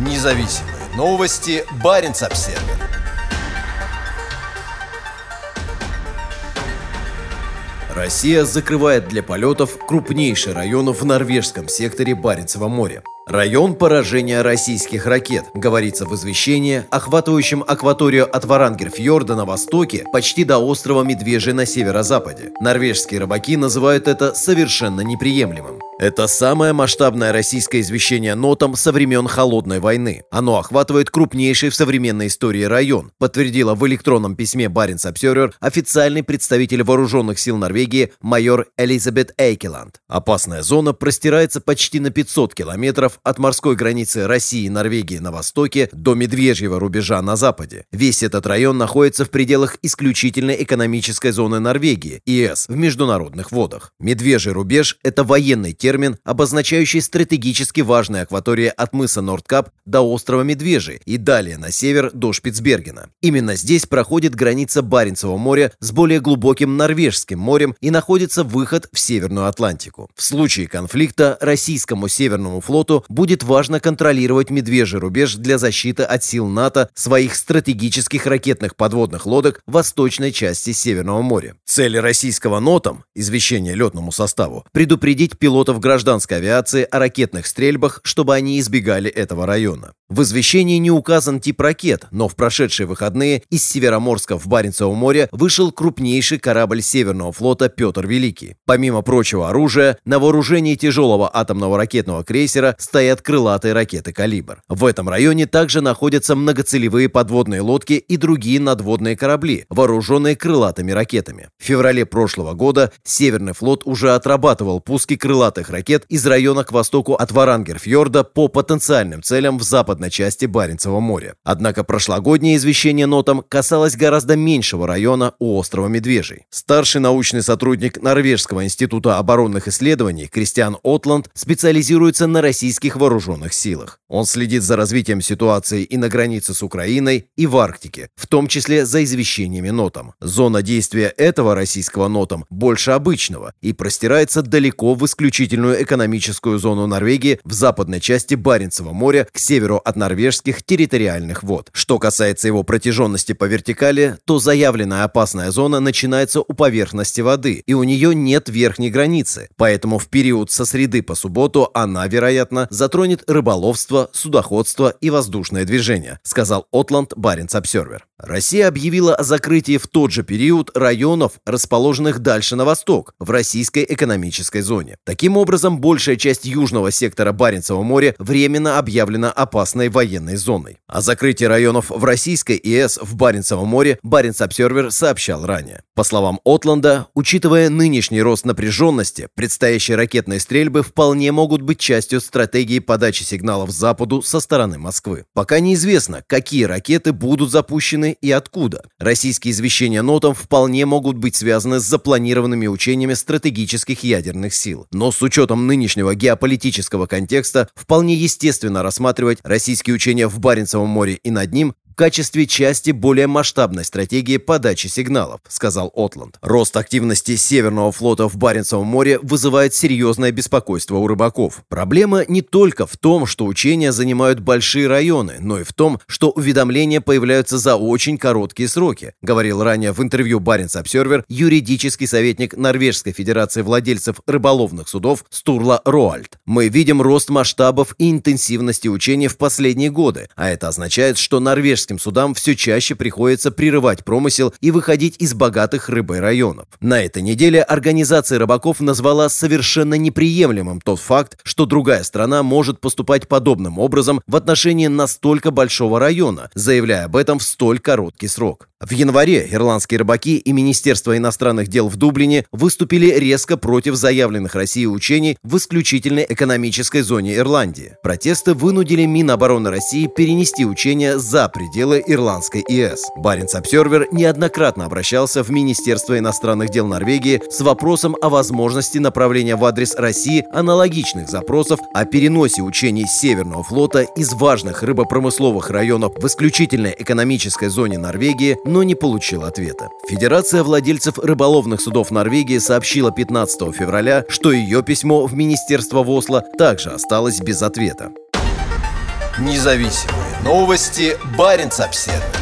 Независимые новости. Барин обсерва Россия закрывает для полетов крупнейший район в норвежском секторе Баренцева моря. Район поражения российских ракет, говорится в извещении, охватывающем акваторию от Варангерфьорда на востоке почти до острова Медвежий на северо-западе. Норвежские рыбаки называют это совершенно неприемлемым. Это самое масштабное российское извещение нотам со времен Холодной войны. Оно охватывает крупнейший в современной истории район, подтвердила в электронном письме Баренц Обсервер официальный представитель вооруженных сил Норвегии майор Элизабет Эйкеланд. Опасная зона простирается почти на 500 километров от морской границы России и Норвегии на востоке до Медвежьего рубежа на западе. Весь этот район находится в пределах исключительной экономической зоны Норвегии, ИС, в международных водах. Медвежий рубеж – это военный термин термин, обозначающий стратегически важные акватории от мыса Нордкап до острова Медвежий и далее на север до Шпицбергена. Именно здесь проходит граница Баренцева моря с более глубоким Норвежским морем и находится выход в Северную Атлантику. В случае конфликта российскому Северному флоту будет важно контролировать Медвежий рубеж для защиты от сил НАТО своих стратегических ракетных подводных лодок в восточной части Северного моря. Цель российского НОТом, извещение летному составу, предупредить пилотов гражданской авиации о ракетных стрельбах, чтобы они избегали этого района. В извещении не указан тип ракет, но в прошедшие выходные из Североморска в Баренцево море вышел крупнейший корабль Северного флота «Петр Великий». Помимо прочего оружия, на вооружении тяжелого атомного ракетного крейсера стоят крылатые ракеты «Калибр». В этом районе также находятся многоцелевые подводные лодки и другие надводные корабли, вооруженные крылатыми ракетами. В феврале прошлого года Северный флот уже отрабатывал пуски крылатых ракет из района к востоку от Варангерфьорда по потенциальным целям в западной части Баренцева моря. Однако прошлогоднее извещение нотам касалось гораздо меньшего района у острова Медвежий. Старший научный сотрудник Норвежского института оборонных исследований Кристиан Отланд специализируется на российских вооруженных силах. Он следит за развитием ситуации и на границе с Украиной, и в Арктике, в том числе за извещениями нотам. Зона действия этого российского нотам больше обычного и простирается далеко в исключительно исключительную экономическую зону Норвегии в западной части Баренцева моря к северу от норвежских территориальных вод. Что касается его протяженности по вертикали, то заявленная опасная зона начинается у поверхности воды, и у нее нет верхней границы, поэтому в период со среды по субботу она, вероятно, затронет рыболовство, судоходство и воздушное движение, сказал Отланд Баренц Обсервер. Россия объявила о закрытии в тот же период районов, расположенных дальше на восток, в российской экономической зоне. Таким образом, большая часть южного сектора Баренцева моря временно объявлена опасной военной зоной. О закрытии районов в российской ИС в Баренцевом море Баренц Обсервер сообщал ранее. По словам Отланда, учитывая нынешний рост напряженности, предстоящие ракетные стрельбы вполне могут быть частью стратегии подачи сигналов Западу со стороны Москвы. Пока неизвестно, какие ракеты будут запущены и откуда. Российские извещения нотам вполне могут быть связаны с запланированными учениями стратегических ядерных сил. Но с учетом нынешнего геополитического контекста вполне естественно рассматривать российские учения в Баренцевом море и над ним качестве части более масштабной стратегии подачи сигналов, сказал Отланд. Рост активности Северного флота в Баренцевом море вызывает серьезное беспокойство у рыбаков. Проблема не только в том, что учения занимают большие районы, но и в том, что уведомления появляются за очень короткие сроки, говорил ранее в интервью Баренц Обсервер юридический советник Норвежской Федерации владельцев рыболовных судов Стурла Роальд. Мы видим рост масштабов и интенсивности учений в последние годы, а это означает, что норвежские норвежским судам все чаще приходится прерывать промысел и выходить из богатых рыбой районов. На этой неделе организация рыбаков назвала совершенно неприемлемым тот факт, что другая страна может поступать подобным образом в отношении настолько большого района, заявляя об этом в столь короткий срок. В январе ирландские рыбаки и Министерство иностранных дел в Дублине выступили резко против заявленных Россией учений в исключительной экономической зоне Ирландии. Протесты вынудили Минобороны России перенести учения за пределы Ирландской ИС. Баренц Обсервер неоднократно обращался в Министерство иностранных дел Норвегии с вопросом о возможности направления в адрес России аналогичных запросов о переносе учений Северного флота из важных рыбопромысловых районов в исключительной экономической зоне Норвегии но не получил ответа. Федерация владельцев рыболовных судов Норвегии сообщила 15 февраля, что ее письмо в Министерство в Осло также осталось без ответа. Независимые новости. Барин обседный.